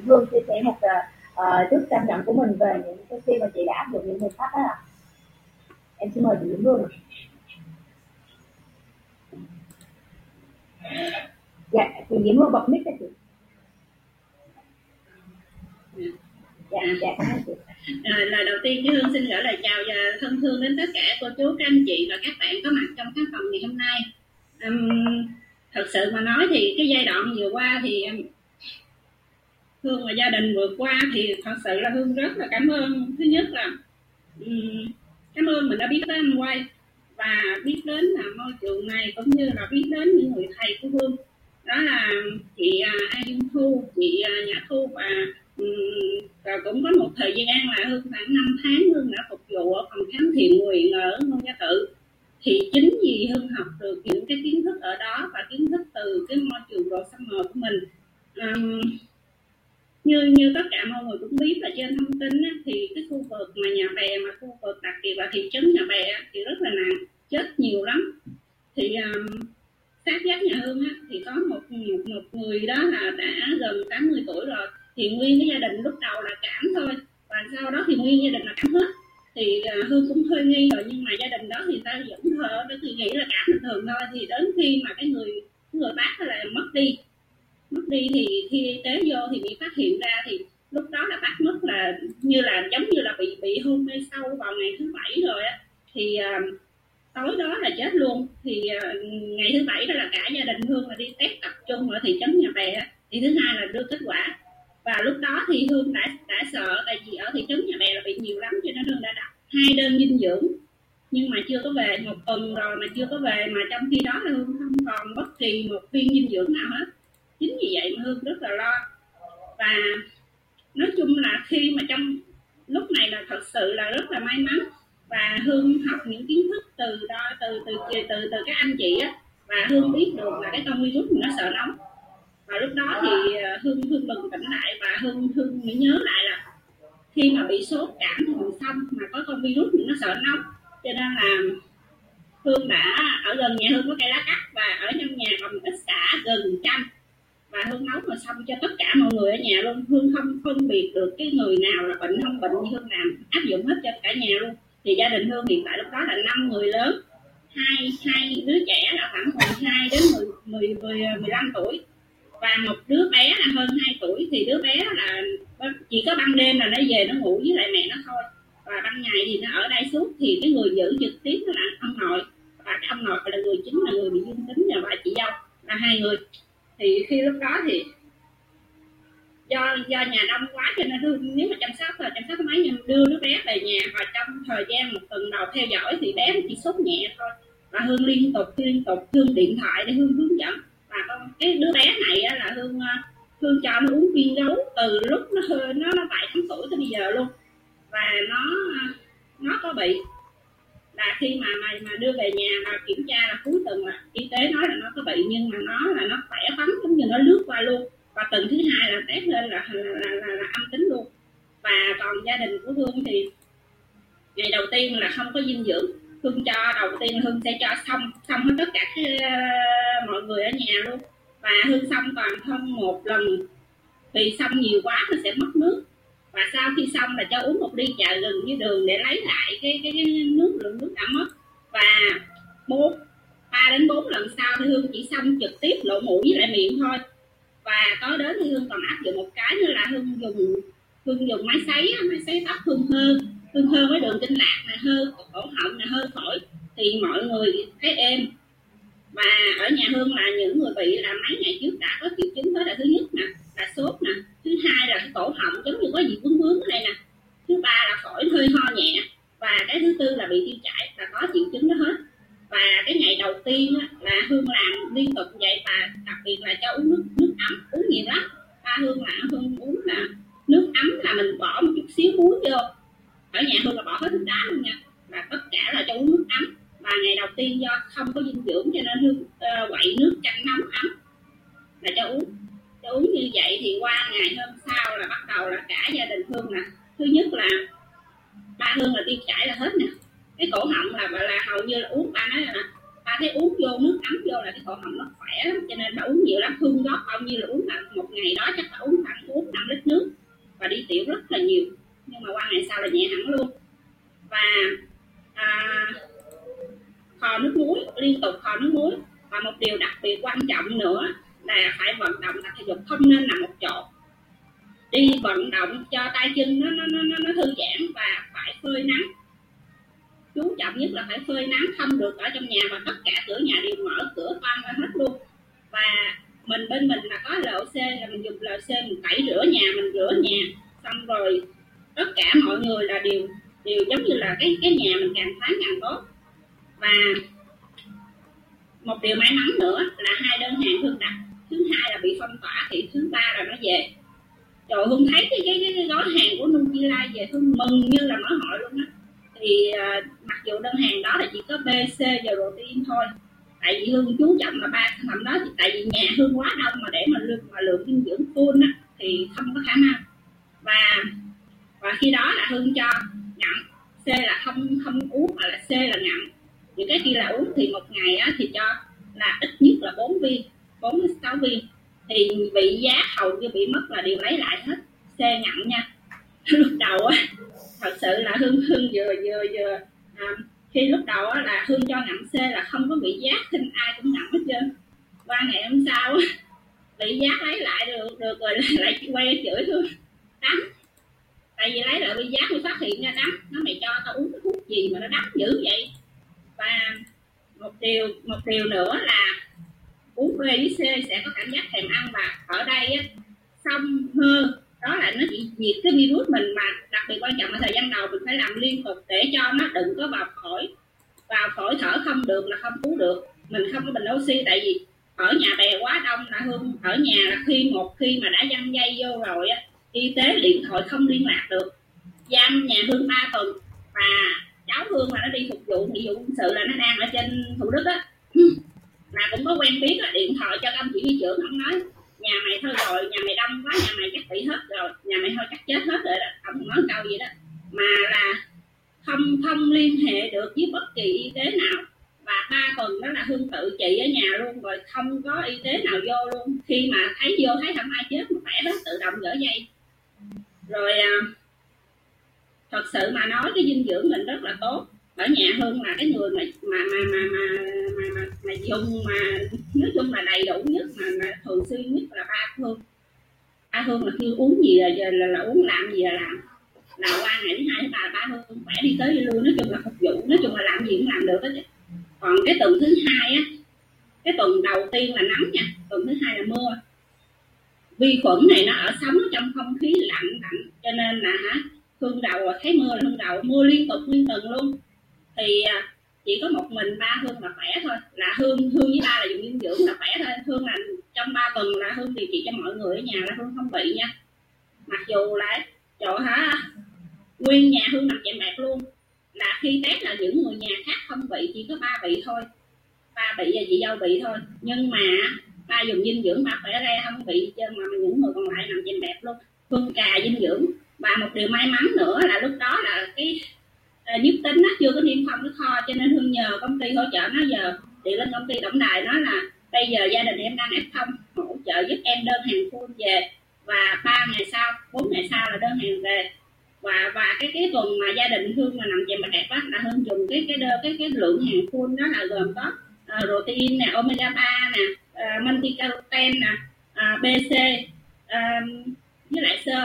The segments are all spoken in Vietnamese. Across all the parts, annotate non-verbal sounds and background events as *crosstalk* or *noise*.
Diễm Hương chia sẻ một uh, chút cảm nhận của mình về những cái khi mà chị đã áp dụng những phương pháp đó. Ạ em xin mời chị Diễm Hương dạ chị Diễm Hương bật mic cho chị. Dạ dạ À, lời đầu tiên chị Hương xin gửi lời chào và thân thương đến tất cả cô chú các anh chị và các bạn có mặt trong khán phòng ngày hôm nay. Um, thật sự mà nói thì cái giai đoạn vừa qua thì Hương và gia đình vượt qua thì thật sự là Hương rất là cảm ơn. Thứ nhất là um, cảm ơn mình đã biết đến anh quay và biết đến là môi trường này cũng như là biết đến những người thầy của Hương. Đó là chị à, An Dung Thu chị à, Nhã Thu và và cũng có một thời gian là hơn khoảng 5 tháng Hương đã phục vụ ở phòng khám thiện nguyện ở ngôi gia tự thì chính vì Hương học được những cái kiến thức ở đó và kiến thức từ cái môi trường đồ xăm mờ của mình um, như tất cả mọi người cũng biết là trên thông tin á, thì cái khu vực mà nhà bè mà khu vực đặc biệt là thị trấn nhà bè thì rất là nặng chết nhiều lắm. Thì um, sát giác nhà hương á, thì có một, một một người đó là đã gần 80 tuổi rồi. Thì nguyên cái gia đình lúc đầu là cảm thôi và sau đó thì nguyên gia đình là cảm hết. Thì uh, hương cũng hơi nghi rồi nhưng mà gia đình đó thì ta vẫn thờ đó thì nghĩ là cảm bình thường thôi. Thì đến khi mà cái người người bác là mất đi lúc đi thì khi y tế vô thì bị phát hiện ra thì lúc đó là bác mất là như là giống như là bị bị hôn mê sâu vào ngày thứ bảy rồi á. Thì uh, tối đó là chết luôn. Thì uh, ngày thứ bảy đó là cả gia đình hương là đi test tập trung ở thị trấn nhà bè thì thứ hai là đưa kết quả. Và lúc đó thì hương đã đã sợ tại vì ở thị trấn nhà bè là bị nhiều lắm cho nên hương đã đặt hai đơn dinh dưỡng. Nhưng mà chưa có về một tuần rồi mà chưa có về mà trong khi đó là hương không còn bất kỳ một viên dinh dưỡng nào hết chính vì vậy mà hương rất là lo. Và nói chung là khi mà trong lúc này là thật sự là rất là may mắn. Và hương học những kiến thức từ đó từ từ từ từ, từ các anh chị á. Và hương biết được là cái con virus nó sợ nóng. Và lúc đó thì ờ, hương hương bừng tỉnh lại và hương hương mới nhớ lại là khi mà bị sốt cảm thì mình xong mà có con virus thì nó sợ nóng. Cho nên là hương đã ở gần nhà hương có cây lá cắt và ở trong nhà còn ít xả gần trăm và hương nấu mà xong cho tất cả mọi người ở nhà luôn. Hương không phân biệt được cái người nào là bệnh không bệnh hương làm áp dụng hết cho cả nhà luôn. Thì gia đình hương hiện tại lúc đó là năm người lớn. Hai hai đứa trẻ là khoảng 12 đến 10, 10, 10 15 tuổi. Và một đứa bé là hơn 2 tuổi. Thì đứa bé là chỉ có ban đêm là nó về nó ngủ với lại mẹ nó thôi. Và ban ngày thì nó ở đây suốt. Thì cái người giữ trực tiếp là ông nội. Và ông nội là người chính là người bị dương tính và chị dâu là hai người thì khi lúc đó thì do do nhà đông quá cho nên nếu mà chăm sóc là chăm sóc máy nhưng đưa đứa bé về nhà và trong thời gian một tuần đầu theo dõi thì bé chỉ sốt nhẹ thôi và hương liên tục liên tục hương điện thoại để hương hướng dẫn. Và con cái đứa bé này là hương à, hương cho nó uống viên gấu từ lúc nó nó nó bảy tháng tuổi tới bây giờ luôn. Và nó à, nó có bị là khi mà mà mà đưa về nhà mà kiểm tra là cuối tuần là y tế nói là nó có bị nhưng mà nó là nó khỏe bắn giống như nó lướt qua luôn. Và tuần thứ hai là test lên là là, là, là, là âm tính luôn. Và còn gia đình của hương thì ngày đầu tiên là không có dinh dưỡng. Hương cho đầu tiên hương sẽ cho xong xong hết tất cả cái, uh, mọi người ở nhà luôn. Và hương xong toàn không một lần. Vì xong nhiều quá nó sẽ mất nước và sau khi xong là cho uống một ly trà gừng với đường để lấy lại cái cái, cái nước lượng nước đã mất. Và bốn ba đến bốn lần sau thì hương chỉ xong trực tiếp lộ mũi với lại miệng thôi. Và có đến thì hương còn áp dụng một cái nữa là hương dùng hương dùng máy sấy máy sấy tóc hương hơ. Hương hơ với đường kinh lạc là hơ cổ họng là hơ phổi. Thì mọi người thấy êm và ở nhà hương là những người bị là mấy ngày trước đã có triệu chứng đó là thứ nhất nè là sốt nè thứ hai là cái cổ họng giống như có gì vướng vướng ở đây nè thứ ba là phổi hơi ho nhẹ và cái thứ tư là bị tiêu chảy là có triệu chứng đó hết và cái ngày đầu tiên á, là hương làm liên tục vậy và đặc biệt là cho uống nước nước ấm uống nhiều lắm ba hương là hương uống là nước ấm là mình bỏ một chút xíu muối vô ở nhà hương là bỏ hết thức đá luôn nha và tất cả là cho uống nước ấm và ngày đầu tiên do không có dinh dưỡng cho nên hương uh, quậy nước chanh nóng ấm là cho uống cho uống như vậy thì qua ngày hôm sau là bắt đầu là cả gia đình hương nè. Thứ nhất là ba hương là tiêu chảy là hết nè. Cái cổ họng là là hầu như là uống ba nói là ba thấy uống vô nước ấm vô là cái cổ họng nó khỏe lắm cho nên ba uống nhiều lắm. Hương đó bao nhiêu là uống là một ngày đó chắc là uống khoảng bốn năm lít nước và đi tiểu rất là nhiều. Nhưng mà qua ngày sau là nhẹ hẳn luôn. Và à, kho nước muối, liên tục kho nước muối. Và một điều đặc biệt quan trọng nữa là phải vận động tập thể dục không nên nằm một chỗ. Đi vận động cho tay chân nó nó nó nó thư giãn và phải phơi nắng. Chú trọng nhất là phải phơi nắng không được ở trong nhà và tất cả cửa nhà đều mở cửa quang ra hết luôn. Và mình bên mình là có LC là mình dùng LC mình tẩy rửa nhà, mình rửa nhà. Xong rồi tất cả mọi người là đều đều giống như là cái cái nhà mình càng thoáng càng tốt và một điều may mắn nữa là hai đơn hàng hương đặt. Thứ hai là bị phong tỏa thì thứ ba là nó về. Rồi hương thấy cái cái, cái gói hàng của nung chi lai về hương mừng như là nói hội luôn á. Thì uh, mặc dù đơn hàng đó là chỉ có bc và protein thôi tại vì hương chú trọng là ba sản phẩm đó thì tại vì nhà hương quá đông mà để mà lượng mà lượng dinh dưỡng full á thì không có khả năng. Và và khi đó là hương cho ngậm C là không không uống mà là C là ngậm những cái khi là uống thì một ngày á, thì cho là ít nhất là 4 viên 4 đến 6 viên. Thì bị giá hầu như bị mất là đều lấy lại hết xe ngậm nha. *laughs* Lúc đầu á thật sự là hương hương vừa vừa vừa. À, khi lúc đầu á, là hương cho ngậm xe là không có bị giá xin ai cũng ngậm hết trơn. Qua ngày hôm sau á, bị giá lấy lại được được rồi *laughs* lại quay chửi hương đắng tại vì lấy lại bị giá mới phát hiện ra đắng nó mày cho tao uống cái thuốc gì mà nó đắng dữ vậy? Và một điều một điều nữa là uống B với C sẽ có cảm giác thèm ăn và ở đây á, xong hơn đó là nó chỉ diệt cái virus mình mà đặc biệt quan trọng ở thời gian đầu mình phải làm liên tục để cho nó đừng có vào phổi. Vào phổi thở không được là không cứu được mình không có bình oxy tại vì ở nhà bè quá đông là hương ở nhà là khi một khi mà đã dăng dây vô rồi á y tế điện thoại không liên lạc được. Giam nhà hương ba tuần và cháu hương là nó đi phục vụ nghĩa vụ quân sự là nó đang ở trên thủ đức á. Là cũng có quen biết là điện thoại cho công chỉ huy trưởng không nói nhà mày thôi rồi nhà mày đông quá nhà mày chắc bị hết rồi nhà mày thôi chắc chết hết rồi đó. Không nói câu gì đó. Mà là không không liên hệ được với bất kỳ y tế nào. Và ba tuần đó là hương tự trị ở nhà luôn rồi không có y tế nào vô luôn. Khi mà thấy vô thấy không ai chết mà khỏe hết tự động gỡ dây. Rồi à, thật sự mà nói cái dinh dưỡng mình rất là tốt. Ở nhà hơn là cái người mà mà mà mà mà mà, mà, mà dùng mà nói chung là đầy đủ nhất mà, mà thường xuyên nhất là ba hương ba hương là kêu uống gì là là, là, là uống làm gì là làm. Là qua ngày thứ hai thứ ba ba hương khỏe đi tới đi lui nói chung là phục vụ nói chung là làm gì cũng làm được hết còn cái tuần thứ hai á cái tuần đầu tiên là nắng nha tuần thứ hai là mưa. Vi khuẩn này nó ở sống trong không khí lạnh lạnh cho nên là hả hương đầu à, thấy mưa là hương đầu mưa liên tục liên tuần luôn. Thì à, chỉ có một mình ba hương là khỏe thôi. Là hương hương với ba là dùng dinh dưỡng là khỏe thôi. Hương là trong ba tuần là hương điều trị cho mọi người ở nhà là hương không bị nha. Mặc dù là, chỗ hả, nguyên nhà hương nằm chạy bạc luôn. Là khi test là những người nhà khác không bị, chỉ có ba bị thôi. Ba bị và chị dâu bị thôi. Nhưng mà, ba dùng dinh dưỡng ba khỏe ra không bị chứ mà những người còn lại nằm trên đẹp luôn hương cà dinh dưỡng. Và một điều may mắn nữa là lúc đó là cái ờ, uh, nhất tính nó chưa có niêm phong cái kho cho nên hương nhờ công ty hỗ trợ nó giờ. Điện lên công ty tổng đài nó là bây giờ gia đình em đang f không hỗ trợ giúp em đơn hàng full về. Và ba ngày sau bốn ngày sau là đơn hàng về. Và và cái cái tuần mà gia đình hương mà nằm chèm bạc đẹp á là hương dùng cái cái đơn cái cái lượng hàng full đó là gồm có uh, protein nè omega 3 nè ờ, uh, multi nè uh, bc uh, với lại sơ.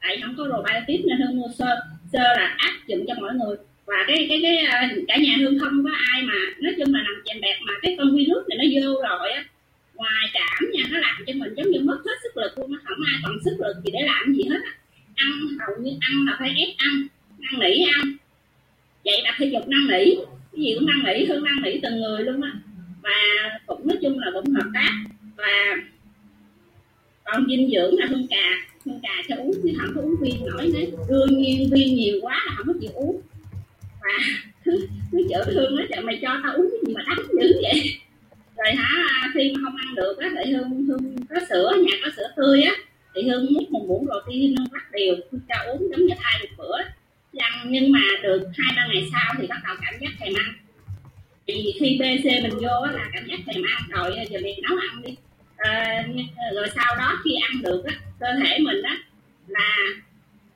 Tại không có probiotic nên hương mua sơ. Sơ là áp dụng cho mọi người. Và cái cái cái à, cả nhà hương không có ai mà, nói chung là nằm chèn bẹt mà cái con virus này nó vô rồi á. Ngoài cảm nha nó làm cho mình giống như mất hết sức lực luôn nó không ai còn sức lực gì để làm gì hết á. Ăn hầu như ăn là phải ép ăn, năn nỉ ăn. Vậy tập thể dục năn nỉ. Cái gì cũng năn nỉ, hơn năn nỉ từng người luôn á. Và cũng nói chung là cũng hợp tác. Và còn dinh dưỡng là hương cà. Hương cà cho uống, chứ không có uống viên nổi nữa. Đương nhiên, viên nhiều quá là không có chịu uống. Và *laughs* cứ chữa thương hương nói trời, mày cho tao uống cái gì mà đắng dữ vậy? Rồi hả, khi mà không ăn được á, thì hương hương có sữa, nhà có sữa tươi á, thì hương múc một muỗng protein hương bắt đều, hương cho uống giống như thay một bữa. Ăn nhưng mà được hai, ba ngày sau thì bắt đầu cảm giác thèm ăn. Thì khi bc mình vô là cảm giác thèm ăn. Rồi giờ mình nấu ăn đi à, rồi sau đó khi ăn được á cơ thể mình á là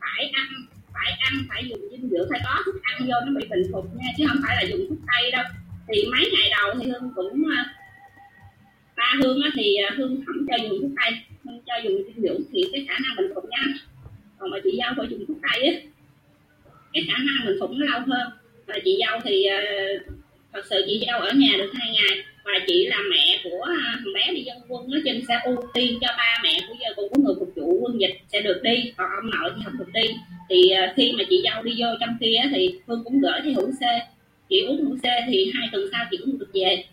phải ăn phải ăn phải dùng dinh dưỡng phải có thức ăn vô nó bị bình phục nha chứ không phải là dùng thuốc tây đâu. Thì mấy ngày đầu thì hương cũng ờ, ba hương á thì ờ, hương không cho dùng thuốc tây hương cho dùng dinh dưỡng thì cái khả năng bình phục nhanh. Còn mà chị dâu phải dùng thuốc tây á cái khả năng bình phục nó lâu hơn. Và chị dâu thì ờ, thật sự chị dâu ở nhà được hai ngày và chị là mẹ của thằng bé đi dân nói chung trên sẽ ưu tiên cho ba mẹ của giờ cùng của người phục vụ quân dịch sẽ được đi, còn ông nội thì không được đi. Thì ờ, khi mà chị dâu đi vô trong kia thì phương cũng gửi cho hữu c, chị uống hữu c thì hai tuần sau chị cũng được về.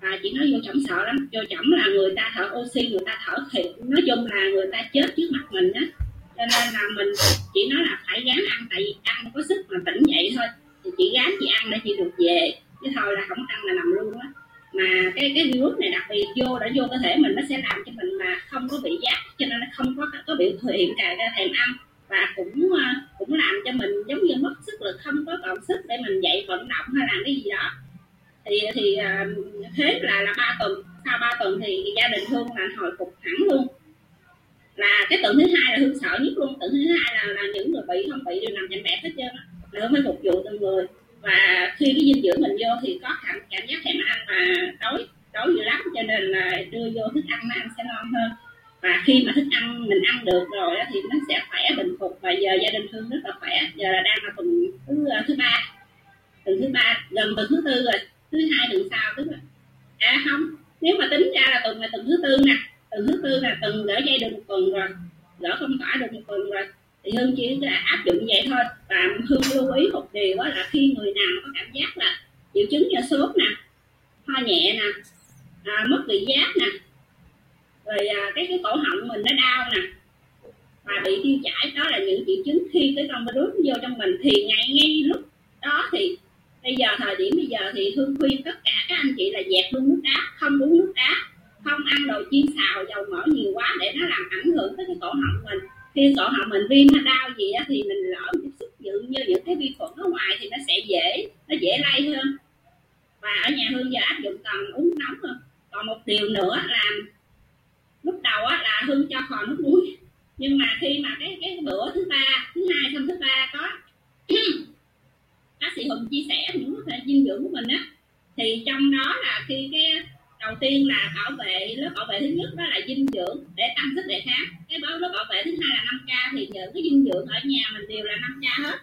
Và chị nói vô chổng sợ lắm, vô chổng là người ta thở oxy, người ta thở thì nói chung là người ta chết trước mặt mình á, cho nên là mình chỉ nói là phải gán ăn, tại vì ăn có sức mà tỉnh dậy thôi. Thì chị gán chị ăn để chị được về, chứ thôi là không ăn là nằm luôn á mà cái cái virus này đặc biệt vô đã vô cơ thể mình, nó sẽ làm cho mình mà không có bị giác, cho nên nó không có có biểu hiện cả thèm ăn. Và cũng ờ, cũng làm cho mình giống như mất sức lực, không có còn sức để mình dậy vận động hay làm cái gì đó. Thì thì ờ, thế là là ba tuần. Sau ba tuần thì gia đình hương là hồi phục hẳn luôn. Là cái tuần thứ hai là hương sợ nhất luôn. Tuần thứ hai là là những người bị, không bị đều nằm trên bẹp hết trơn á. Là hương phải phục vụ từng người và khi cái dinh dưỡng mình vô thì có cảm, cảm giác thèm ăn và đói đói dữ lắm cho nên là đưa vô thức ăn nó ăn sẽ ngon hơn. Và khi mà thức ăn mình ăn được rồi thì nó sẽ khỏe bình phục và giờ gia đình thương rất là khỏe. Giờ là đang là tuần thứ à, thứ ba tuần thứ ba gần tuần thứ tư rồi thứ hai tuần sau tức là à không nếu mà tính ra là tuần là tuần thứ tư nè tuần thứ tư là tuần gỡ dây được một tuần rồi gỡ không tỏa được một tuần rồi thì hương chỉ là áp dụng vậy thôi. Và hương lưu ý một điều đó là khi người nào có cảm giác là triệu chứng như sốt nè ho nhẹ nè à, mất vị giác nè rồi à, cái cái cổ họng mình nó đau nè và bị tiêu chảy đó là những triệu chứng khi cái con virus vô trong mình thì ngay ngay lúc đó thì bây giờ thời điểm bây giờ thì hương khuyên tất cả các anh chị là dẹp luôn nước đá không uống nước đá không ăn đồ chiên xào dầu mỡ nhiều quá để nó làm ảnh hưởng tới cái cổ họng mình khi cổ họng mình viêm hay đau gì á, thì mình lỡ tiếp xúc dự như những cái vi khuẩn ở ngoài thì nó sẽ dễ nó dễ lây hơn. Và ở nhà hương giờ áp dụng toàn uống nóng thôi còn một điều nữa là lúc đầu á, là hương cho khò nước muối. Nhưng mà khi mà cái cái bữa thứ ba thứ hai xong thứ ba có *clears throat* bác sĩ hùng chia sẻ những cái dinh dưỡng của mình á thì trong đó là khi cái đầu tiên là bảo vệ lớp bảo vệ thứ nhất đó là dinh dưỡng để tăng sức đề kháng. Cái báo lớp bảo vệ thứ hai là 5 k thì những cái dinh dưỡng ở nhà mình đều là 5 k hết.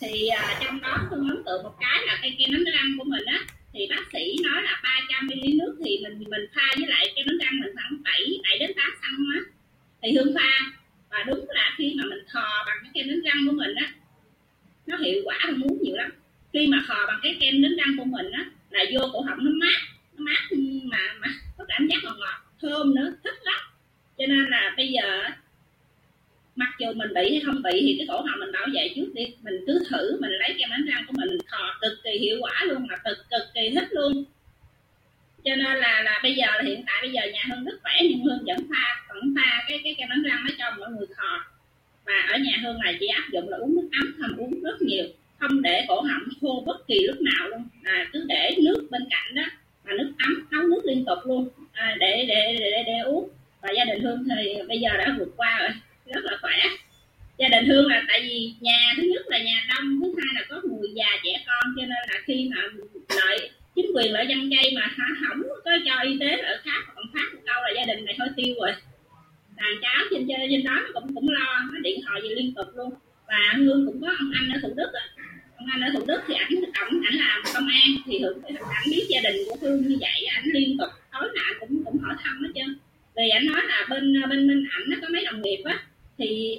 Thì uh, trong đó tôi ấn tượng một cái là cây kem đánh răng của mình á thì bác sĩ nói là 300 ml nước thì mình mình pha với lại kem đánh răng mình khoảng 7 7 đến 8 xăng á. Thì hương pha và đúng là khi mà mình khò bằng cái kem đánh răng của mình á nó hiệu quả hơn muốn nhiều lắm. Khi mà khò bằng cái kem đánh răng của mình á là vô cổ họng nó mát nó mát ừ, mà mà có cảm giác ngọt ngọt thơm nữa thích lắm. Cho nên là bây giờ mặc dù mình bị hay không bị thì cái cổ họng mình bảo vệ trước đi. Mình cứ thử mình lấy kem đánh răng của mình thò cực kỳ hiệu quả luôn mà cực cực kỳ thích luôn. Cho nên là là bây giờ là hiện tại bây giờ nhà hương rất khỏe nhưng hương vẫn pha vẫn pha cái cái kem đánh răng nó cho mọi người thò. Và ở nhà hương này chỉ áp dụng là uống nước ấm không uống rất nhiều không để cổ họng khô bất kỳ lúc nào luôn. À, cứ để nước bên cạnh đó mà nước ấm nấu nước liên tục luôn. À, để, để, để, để để uống. Và gia đình hương thì bây giờ đã vượt qua rồi. Rất là khỏe. Gia đình hương là tại vì nhà thứ nhất là nhà đông thứ hai là có người già trẻ con cho nên là khi mà lợi chính quyền lợi dân dây mà hả hỏng có cho y tế ở khác còn phát một câu là gia đình này thôi tiêu rồi. Đàn cháu trên trên đó cũng cũng lo nó điện thoại gì liên tục luôn. Và hương cũng có ông anh ở thủ đức đó, công anh ở thủ đức thì ảnh ảnh ảnh làm công an. Thì hưởng ảnh biết gia đình của hương như vậy ảnh liên tục tối nào cũng cũng hỏi thăm hết trơn. Vì ảnh nói là bên bên bên ảnh nó có mấy đồng nghiệp á thì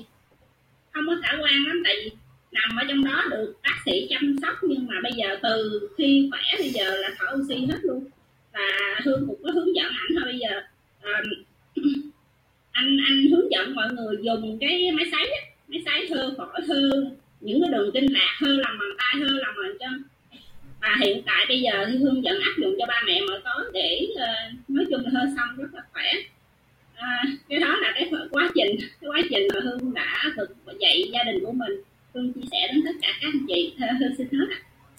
không có khả quan lắm tại vì nằm ở trong đó được bác sĩ chăm sóc nhưng mà bây giờ từ khi khỏe bây giờ là thở oxy hết luôn. Và hương cũng có hướng dẫn ảnh thôi bây giờ um, *clears throat* anh anh hướng dẫn mọi người dùng cái máy sấy á, máy sấy thơ khỏi thương những cái đường kinh lạc hơn lòng bàn tay hơn lòng bàn chân. Và hiện tại bây giờ thì hương vẫn áp dụng cho ba mẹ mỗi tối để uh, nói chung là hơi xong rất là khỏe. À, cái đó là cái quá trình cái quá trình mà hương đã thực dạy gia đình của mình. Hương chia sẻ đến tất cả các anh chị. Hương xin hết ạ.